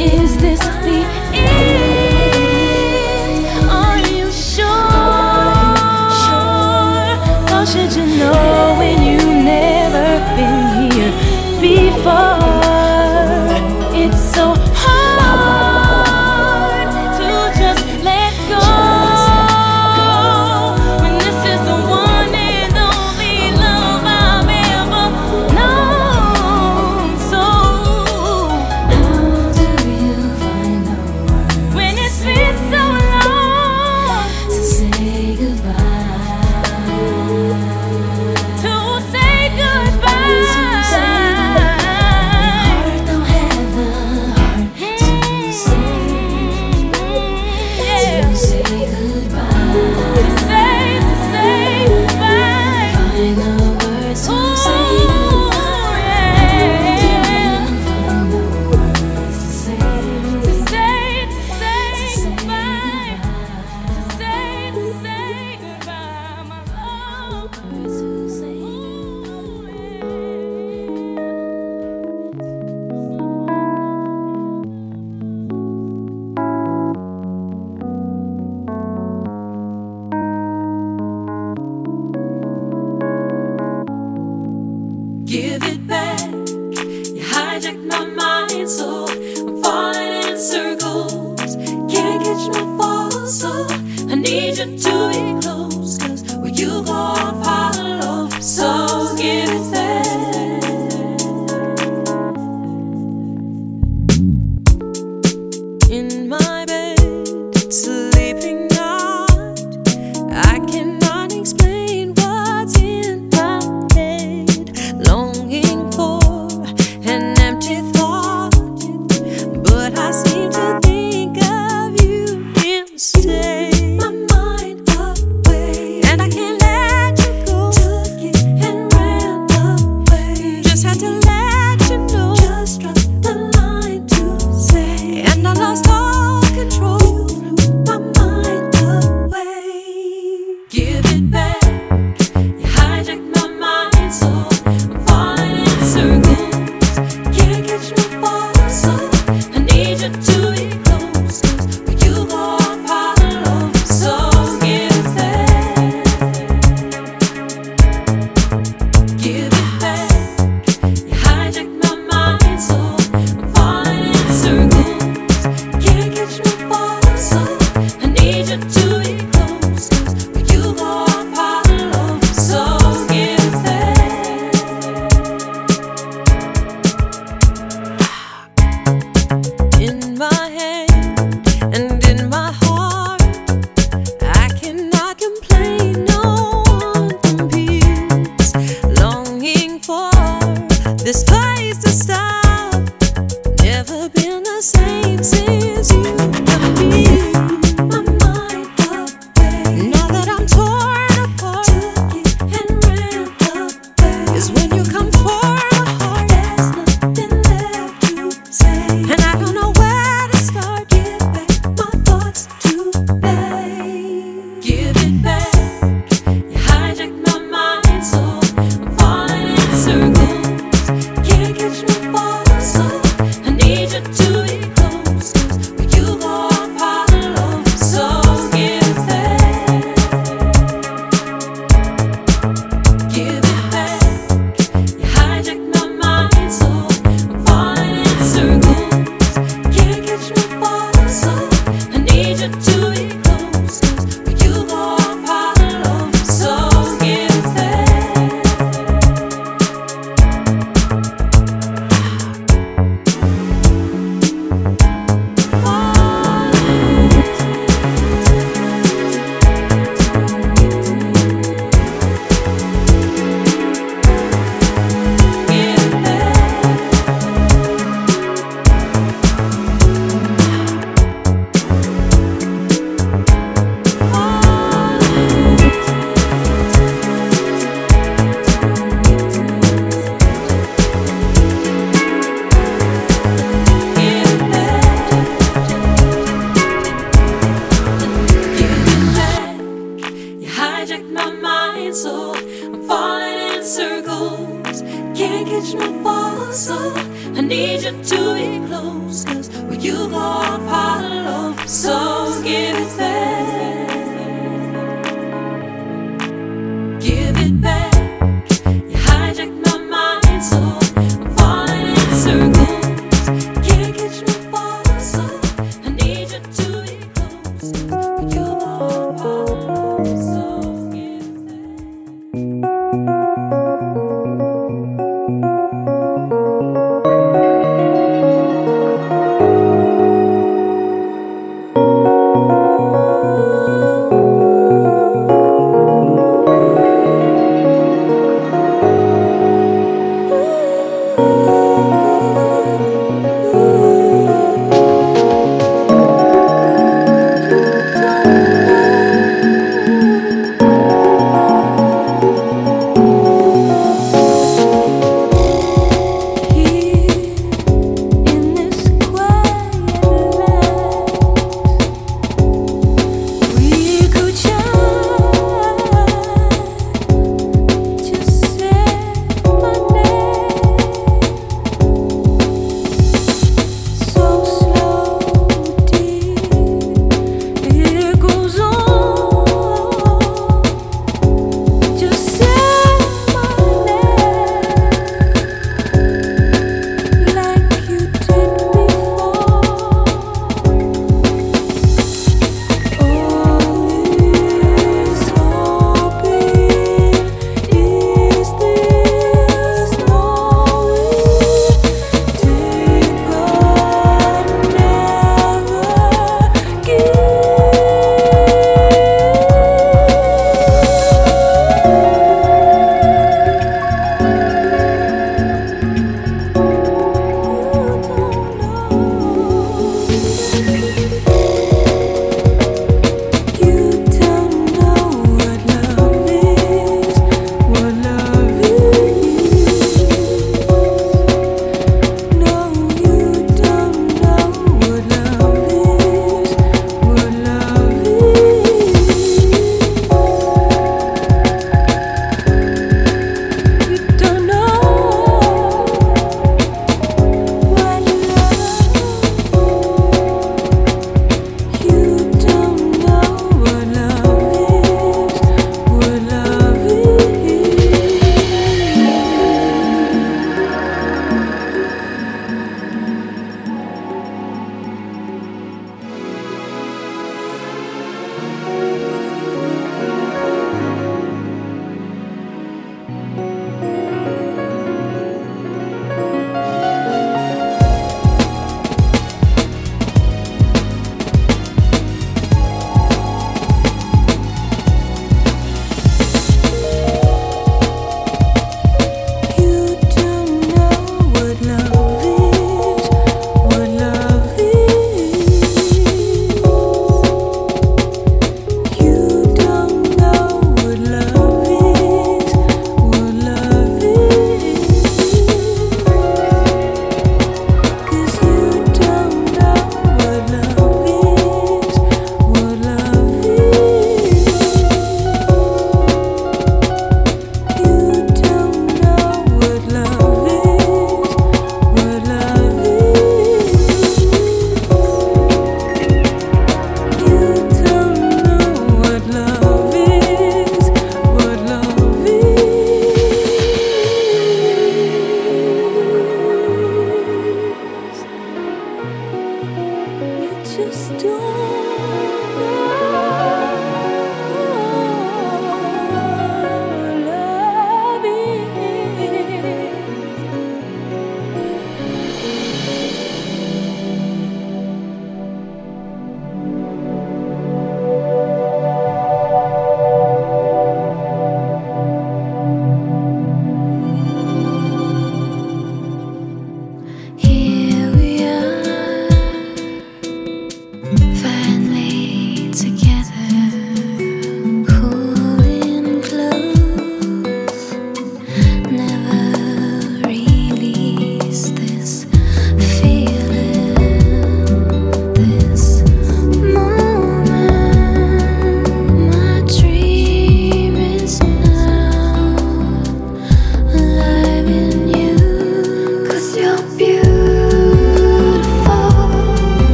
Is this the end?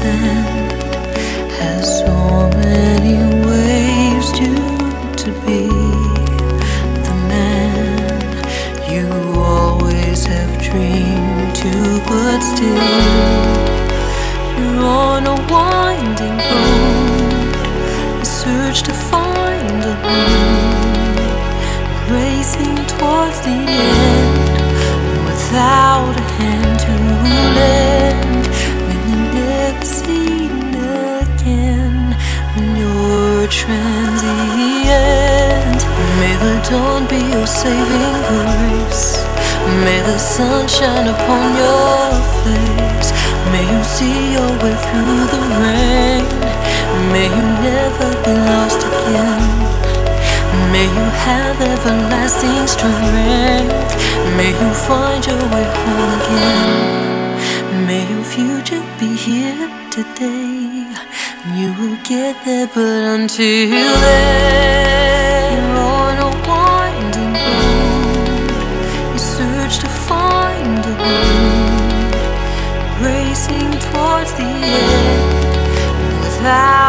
sad. find your way home again. May your future be here today. You will get there, but until then, you're on a winding road. You search to find a road, racing towards the end without.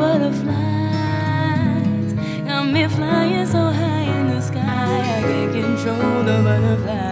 butterflies. Got me flying so high in the sky, I can't control the butterflies.